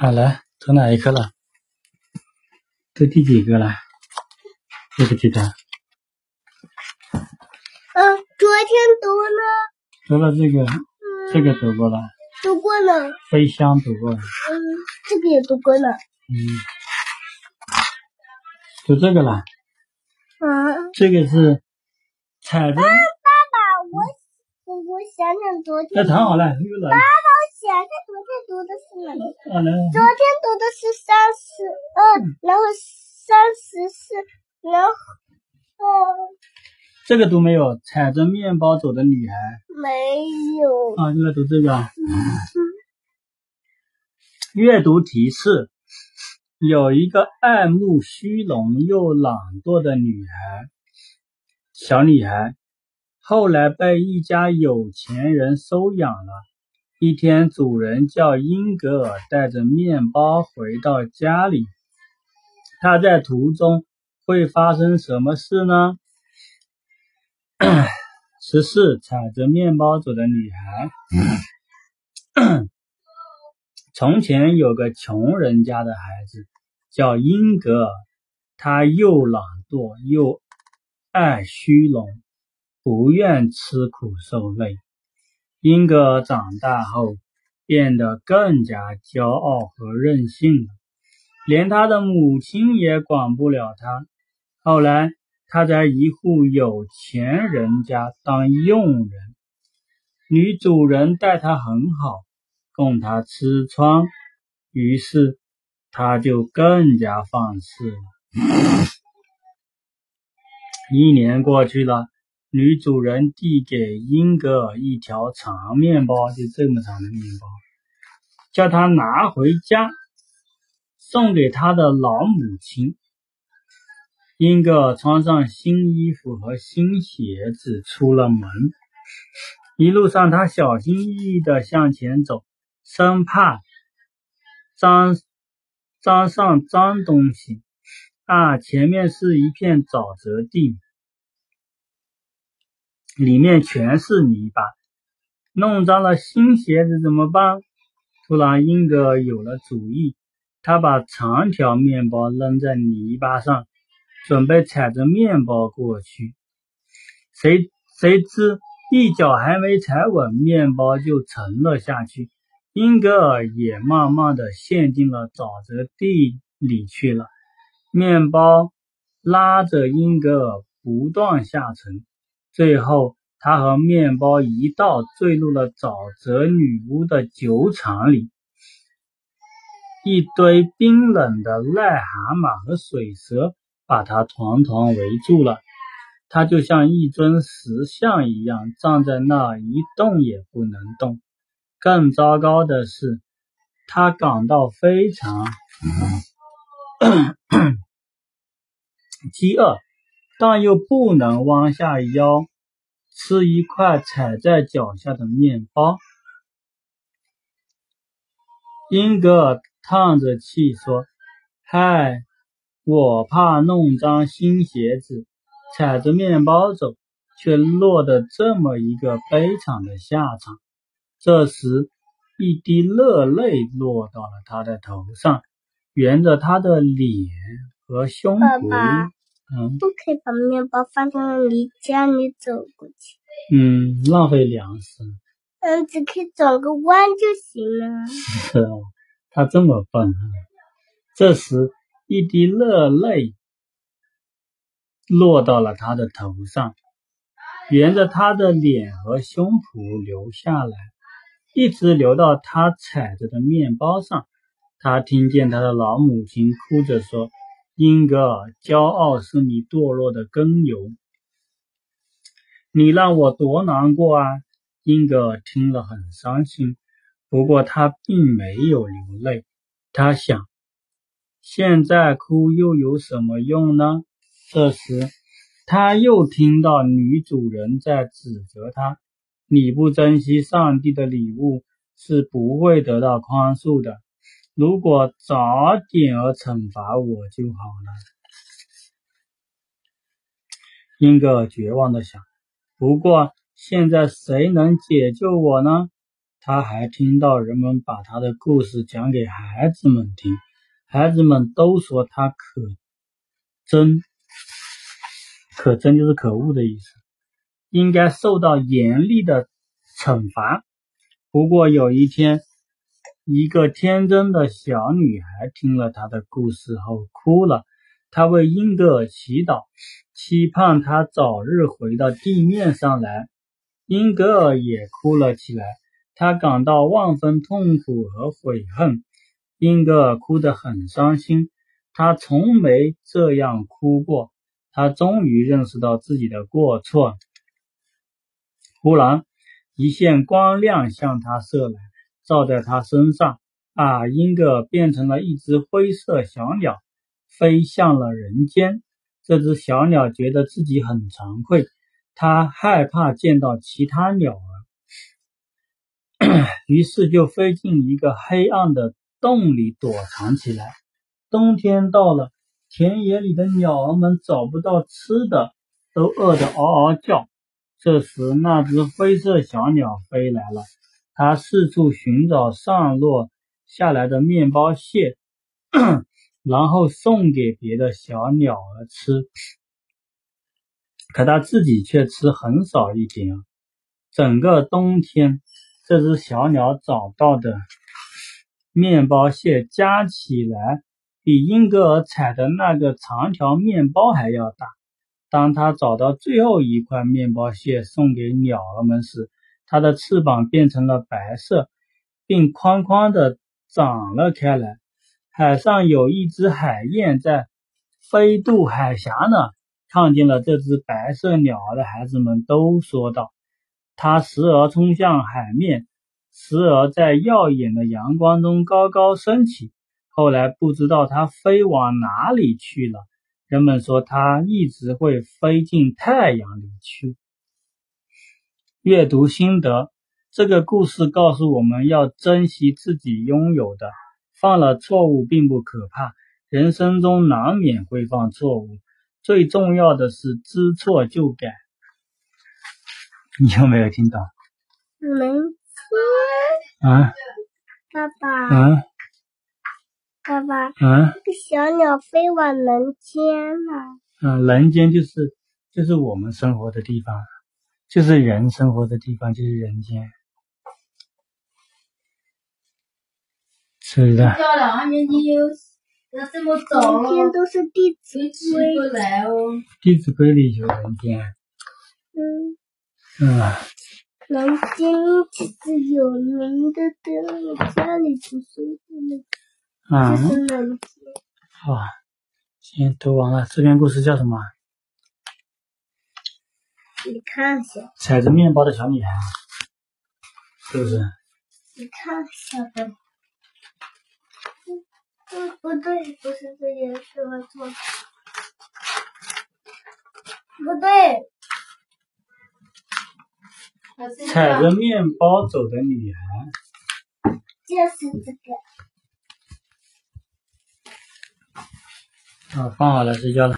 好来，读哪一课了？读第几个了？记不记得？嗯，昨天读了，读了这个，这个读过了，读过了，飞香读过了，嗯，这个也读过了，嗯，读这个了，嗯，这个是踩着，爸爸，我我我想想昨天，那躺好了，又来爸，爸，我想想昨天读的是哪个？昨天读的是三十二，然后三十四，然后哦这个读没有？踩着面包走的女孩没有，啊，就来读这个。阅读提示：有一个爱慕虚荣又懒惰的女孩，小女孩，后来被一家有钱人收养了。一天，主人叫英格尔带着面包回到家里，他在途中会发生什么事呢？十四，踩着面包走的女孩。从前有个穷人家的孩子叫英格尔，他又懒惰又爱虚荣，不愿吃苦受累。英格尔长大后变得更加骄傲和任性了，连他的母亲也管不了他。后来，他在一户有钱人家当佣人，女主人待他很好，供他吃穿，于是他就更加放肆了。一年过去了，女主人递给英格尔一条长面包，就这么长的面包，叫他拿回家，送给他的老母亲。英格尔穿上新衣服和新鞋子出了门，一路上他小心翼翼地向前走，生怕沾沾上脏东西。啊，前面是一片沼泽地，里面全是泥巴，弄脏了新鞋子怎么办？突然，英格尔有了主意，他把长条面包扔在泥巴上。准备踩着面包过去，谁谁知一脚还没踩稳，面包就沉了下去。英格尔也慢慢的陷进了沼泽地里去了。面包拉着英格尔不断下沉，最后他和面包一道坠入了沼泽女巫的酒厂里。一堆冰冷的癞蛤蟆和水蛇。把他团团围住了，他就像一尊石像一样站在那，一动也不能动。更糟糕的是，他感到非常 饥饿，但又不能弯下腰吃一块踩在脚下的面包。英格尔叹着气说：“嗨。”我怕弄脏新鞋子，踩着面包走，却落得这么一个悲惨的下场。这时，一滴热泪落到了他的头上，沿着他的脸和胸脯。嗯，不可以把面包放在泥浆里走过去。嗯，浪费粮食。嗯，只可以转个弯就行了。是哦，他这么笨。这时。一滴热泪落到了他的头上，沿着他的脸和胸脯流下来，一直流到他踩着的面包上。他听见他的老母亲哭着说：“英格尔，骄傲是你堕落的根由，你让我多难过啊！”英格尔听了很伤心，不过他并没有流泪。他想。现在哭又有什么用呢？这时，他又听到女主人在指责他：“你不珍惜上帝的礼物，是不会得到宽恕的。如果早点儿惩罚我就好了。”英格尔绝望的想：“不过现在谁能解救我呢？”他还听到人们把他的故事讲给孩子们听，孩子们都说他可真，可真就是可恶的意思，应该受到严厉的惩罚。不过有一天，一个天真的小女孩听了他的故事后哭了，她为英格尔祈祷，期盼他早日回到地面上来。英格尔也哭了起来，他感到万分痛苦和悔恨。英格尔哭得很伤心，他从没这样哭过。他终于认识到自己的过错。忽然，一线光亮向他射来。照在他身上，啊，英格变成了一只灰色小鸟，飞向了人间。这只小鸟觉得自己很惭愧，它害怕见到其他鸟儿，于是就飞进一个黑暗的洞里躲藏起来。冬天到了，田野里的鸟儿们找不到吃的，都饿得嗷嗷叫。这时，那只灰色小鸟飞来了。他四处寻找上落下来的面包屑，然后送给别的小鸟儿吃。可他自己却吃很少一点。整个冬天，这只小鸟找到的面包屑加起来，比英格尔采的那个长条面包还要大。当他找到最后一块面包屑送给鸟儿们时，它的翅膀变成了白色，并宽宽的长了开来。海上有一只海燕在飞渡海峡呢。看见了这只白色鸟儿的孩子们都说道：“它时而冲向海面，时而在耀眼的阳光中高高升起。后来不知道它飞往哪里去了。人们说它一直会飞进太阳里去。”阅读心得：这个故事告诉我们要珍惜自己拥有的。犯了错误并不可怕，人生中难免会犯错误，最重要的是知错就改。你有没有听到？能啊，爸爸，嗯爸爸，嗯这个小鸟飞往人间了。嗯，人间就是就是我们生活的地方。就是人生活的地方，就是人间，是不是？漂亮，俺你你有要怎么走？人间都是《弟子规》。过来哦。《弟子规》里有人间，嗯，嗯，人间其实有名的的，我家里读书的那个，这是嗯，人间。好，行，读完了。这篇故事叫什么？你看一下，踩着面包的小女孩，是不是？你看一下吧。嗯嗯，不对，不是这件事，我错了。不对，踩着面包走的女孩，就是这个。啊，放好了，睡觉了。